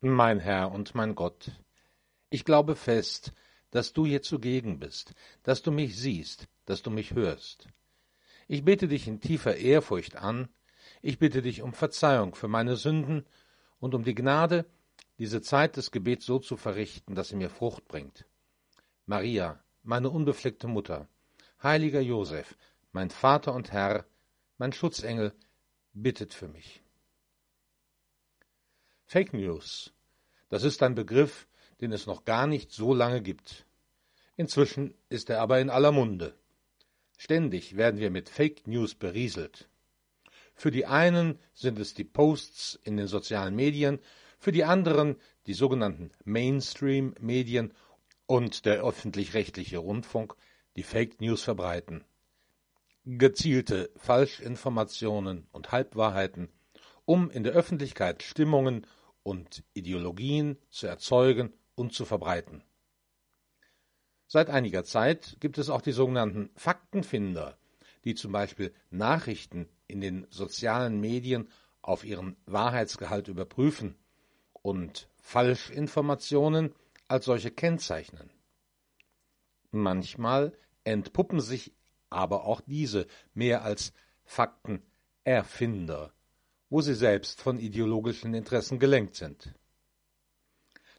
Mein Herr und mein Gott, ich glaube fest, dass du hier zugegen bist, dass du mich siehst, dass du mich hörst. Ich bete dich in tiefer Ehrfurcht an, ich bitte dich um Verzeihung für meine Sünden und um die Gnade, diese Zeit des Gebets so zu verrichten, dass sie mir Frucht bringt. Maria, meine unbefleckte Mutter, heiliger Josef, mein Vater und Herr, mein Schutzengel, bittet für mich. Fake News. Das ist ein Begriff, den es noch gar nicht so lange gibt. Inzwischen ist er aber in aller Munde. Ständig werden wir mit Fake News berieselt. Für die einen sind es die Posts in den sozialen Medien, für die anderen die sogenannten Mainstream-Medien und der öffentlich-rechtliche Rundfunk, die Fake News verbreiten. Gezielte Falschinformationen und Halbwahrheiten, um in der Öffentlichkeit Stimmungen und Ideologien zu erzeugen und zu verbreiten. Seit einiger Zeit gibt es auch die sogenannten Faktenfinder, die zum Beispiel Nachrichten in den sozialen Medien auf ihren Wahrheitsgehalt überprüfen und Falschinformationen als solche kennzeichnen. Manchmal entpuppen sich aber auch diese mehr als Faktenerfinder wo sie selbst von ideologischen Interessen gelenkt sind.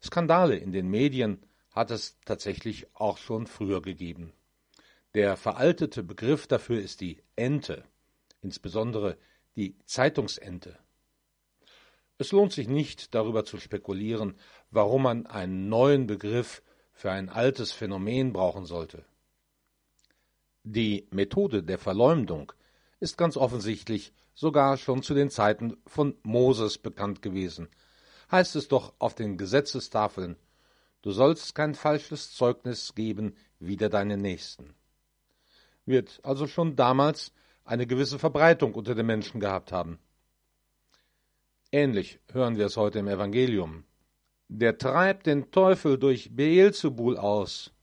Skandale in den Medien hat es tatsächlich auch schon früher gegeben. Der veraltete Begriff dafür ist die Ente, insbesondere die Zeitungsente. Es lohnt sich nicht, darüber zu spekulieren, warum man einen neuen Begriff für ein altes Phänomen brauchen sollte. Die Methode der Verleumdung ist ganz offensichtlich sogar schon zu den Zeiten von Moses bekannt gewesen. Heißt es doch auf den Gesetzestafeln, du sollst kein falsches Zeugnis geben wider deine Nächsten. Wird also schon damals eine gewisse Verbreitung unter den Menschen gehabt haben. Ähnlich hören wir es heute im Evangelium. Der treibt den Teufel durch Beelzebul aus.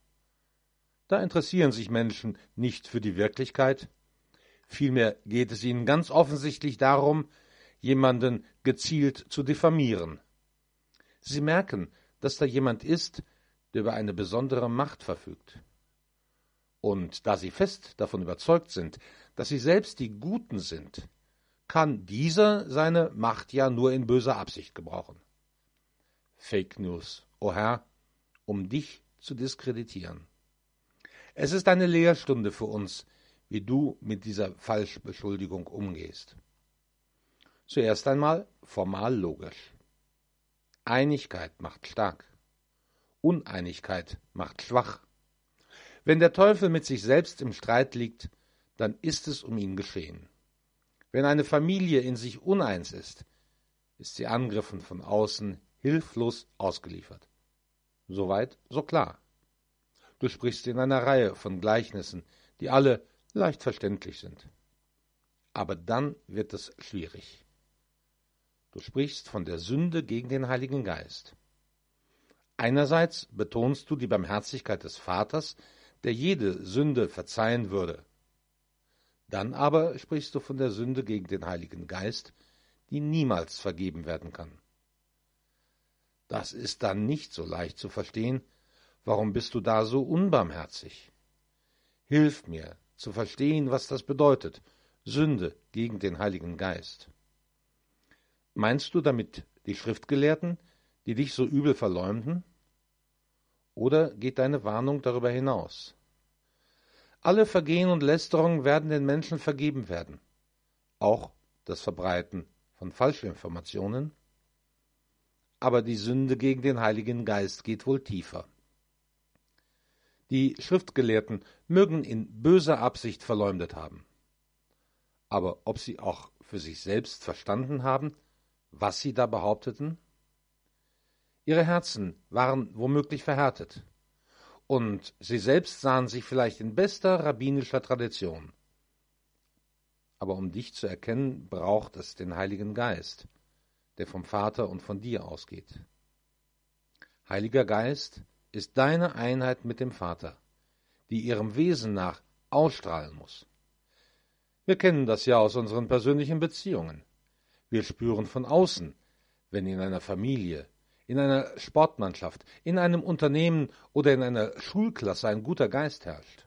Da interessieren sich Menschen nicht für die Wirklichkeit, Vielmehr geht es ihnen ganz offensichtlich darum, jemanden gezielt zu diffamieren. Sie merken, dass da jemand ist, der über eine besondere Macht verfügt. Und da sie fest davon überzeugt sind, dass sie selbst die Guten sind, kann dieser seine Macht ja nur in böser Absicht gebrauchen. Fake News, o oh Herr, um dich zu diskreditieren. Es ist eine Lehrstunde für uns, wie du mit dieser Falschbeschuldigung umgehst. Zuerst einmal formal logisch. Einigkeit macht stark. Uneinigkeit macht schwach. Wenn der Teufel mit sich selbst im Streit liegt, dann ist es um ihn geschehen. Wenn eine Familie in sich uneins ist, ist sie Angriffen von außen hilflos ausgeliefert. Soweit, so klar. Du sprichst in einer Reihe von Gleichnissen, die alle leicht verständlich sind. Aber dann wird es schwierig. Du sprichst von der Sünde gegen den Heiligen Geist. Einerseits betonst du die Barmherzigkeit des Vaters, der jede Sünde verzeihen würde. Dann aber sprichst du von der Sünde gegen den Heiligen Geist, die niemals vergeben werden kann. Das ist dann nicht so leicht zu verstehen. Warum bist du da so unbarmherzig? Hilf mir, zu verstehen, was das bedeutet, Sünde gegen den Heiligen Geist. Meinst du damit die Schriftgelehrten, die dich so übel verleumden? Oder geht deine Warnung darüber hinaus? Alle Vergehen und Lästerungen werden den Menschen vergeben werden, auch das Verbreiten von Falschinformationen. Aber die Sünde gegen den Heiligen Geist geht wohl tiefer. Die Schriftgelehrten mögen in böser Absicht verleumdet haben. Aber ob sie auch für sich selbst verstanden haben, was sie da behaupteten? Ihre Herzen waren womöglich verhärtet, und sie selbst sahen sich vielleicht in bester rabbinischer Tradition. Aber um dich zu erkennen, braucht es den Heiligen Geist, der vom Vater und von dir ausgeht. Heiliger Geist, ist deine Einheit mit dem Vater, die ihrem Wesen nach ausstrahlen muss. Wir kennen das ja aus unseren persönlichen Beziehungen. Wir spüren von außen, wenn in einer Familie, in einer Sportmannschaft, in einem Unternehmen oder in einer Schulklasse ein guter Geist herrscht.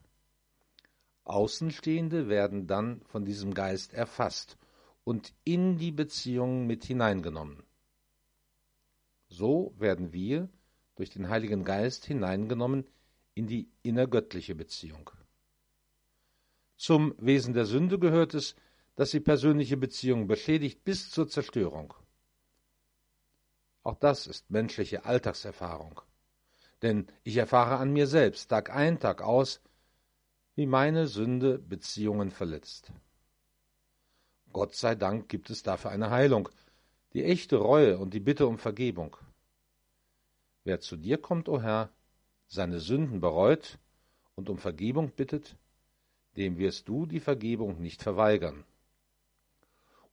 Außenstehende werden dann von diesem Geist erfasst und in die Beziehung mit hineingenommen. So werden wir durch den Heiligen Geist hineingenommen in die innergöttliche Beziehung. Zum Wesen der Sünde gehört es, dass sie persönliche Beziehungen beschädigt bis zur Zerstörung. Auch das ist menschliche Alltagserfahrung. Denn ich erfahre an mir selbst, Tag ein, Tag aus, wie meine Sünde Beziehungen verletzt. Gott sei Dank gibt es dafür eine Heilung, die echte Reue und die Bitte um Vergebung. Wer zu dir kommt, o oh Herr, seine Sünden bereut und um Vergebung bittet, dem wirst du die Vergebung nicht verweigern.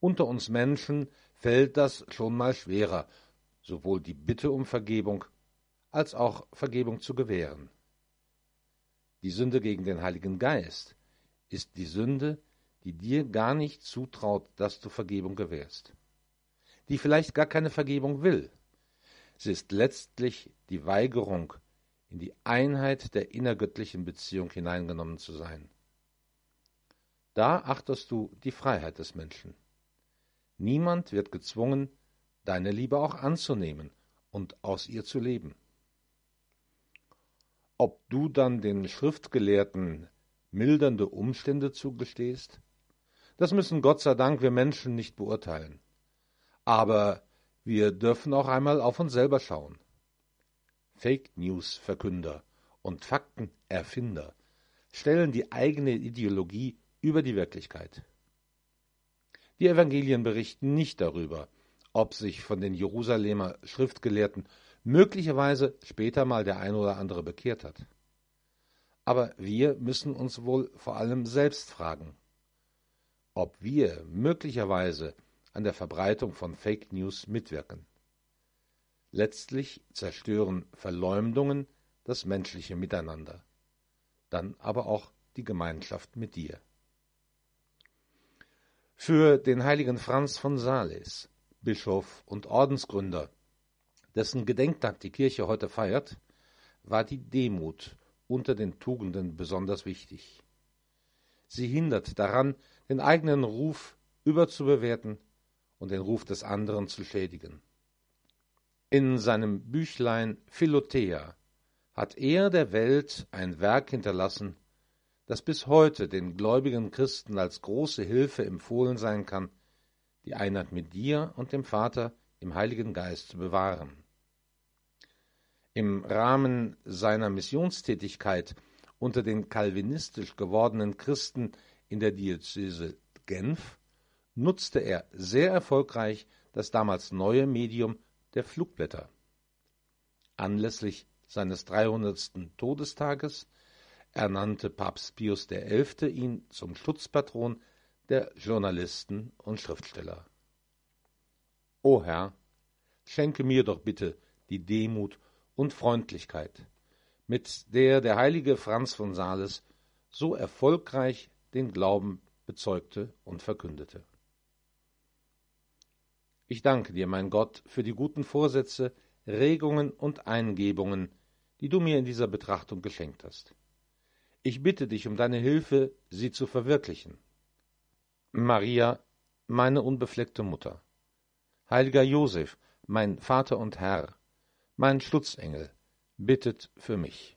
Unter uns Menschen fällt das schon mal schwerer, sowohl die Bitte um Vergebung als auch Vergebung zu gewähren. Die Sünde gegen den Heiligen Geist ist die Sünde, die dir gar nicht zutraut, dass du Vergebung gewährst, die vielleicht gar keine Vergebung will. Sie ist letztlich die Weigerung, in die Einheit der innergöttlichen Beziehung hineingenommen zu sein. Da achtest du die Freiheit des Menschen. Niemand wird gezwungen, deine Liebe auch anzunehmen und aus ihr zu leben. Ob du dann den Schriftgelehrten mildernde Umstände zugestehst, das müssen Gott sei Dank wir Menschen nicht beurteilen. Aber wir dürfen auch einmal auf uns selber schauen. Fake News Verkünder und Faktenerfinder stellen die eigene Ideologie über die Wirklichkeit. Die Evangelien berichten nicht darüber, ob sich von den Jerusalemer Schriftgelehrten möglicherweise später mal der ein oder andere bekehrt hat. Aber wir müssen uns wohl vor allem selbst fragen, ob wir möglicherweise an der Verbreitung von Fake News mitwirken. Letztlich zerstören Verleumdungen das menschliche Miteinander, dann aber auch die Gemeinschaft mit dir. Für den heiligen Franz von Sales Bischof und Ordensgründer, dessen Gedenktag die Kirche heute feiert, war die Demut unter den Tugenden besonders wichtig. Sie hindert daran, den eigenen Ruf überzubewerten und den Ruf des anderen zu schädigen. In seinem Büchlein Philothea hat er der Welt ein Werk hinterlassen, das bis heute den gläubigen Christen als große Hilfe empfohlen sein kann, die Einheit mit dir und dem Vater im Heiligen Geist zu bewahren. Im Rahmen seiner Missionstätigkeit unter den kalvinistisch gewordenen Christen in der Diözese Genf nutzte er sehr erfolgreich das damals neue Medium der Flugblätter. Anlässlich seines 300. Todestages ernannte Papst Pius XI. ihn zum Schutzpatron der Journalisten und Schriftsteller. O Herr, schenke mir doch bitte die Demut und Freundlichkeit, mit der der heilige Franz von Sales so erfolgreich den Glauben bezeugte und verkündete. Ich danke dir, mein Gott, für die guten Vorsätze, Regungen und Eingebungen, die du mir in dieser Betrachtung geschenkt hast. Ich bitte dich um deine Hilfe, sie zu verwirklichen. Maria, meine unbefleckte Mutter, heiliger Josef, mein Vater und Herr, mein Schutzengel, bittet für mich.